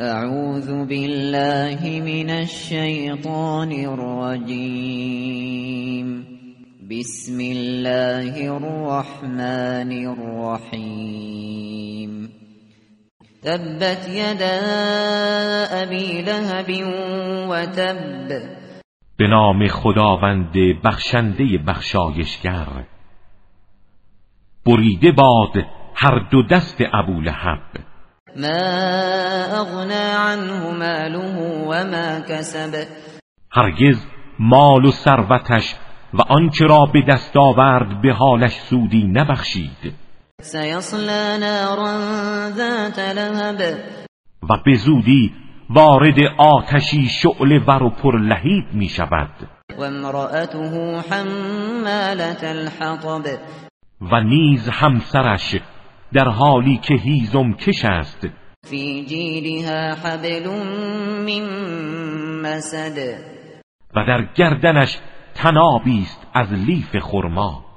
اعوذ بالله من الشیطان الرجیم بسم الله الرحمن الرحیم تبت يدا ابي لهب وتب. به نام خداوند بخشنده بخشایشگر. بریده باد هر دو دست ابو لهب. ما اغنا عنه ماله وما کسب هرگز مال و ثروتش و آنچه را به دست آورد به حالش سودی نبخشید. سیصلا نارا ذات لهب. و به زودی وارد آتشی شعله ور و پر لهیب می شود. و امرأته حمالت الحطب. و نیز همسرش در حالی که هیزم کش است. فی جیدها حبل من مسد. و در گردنش تنابی است از لیف خرما.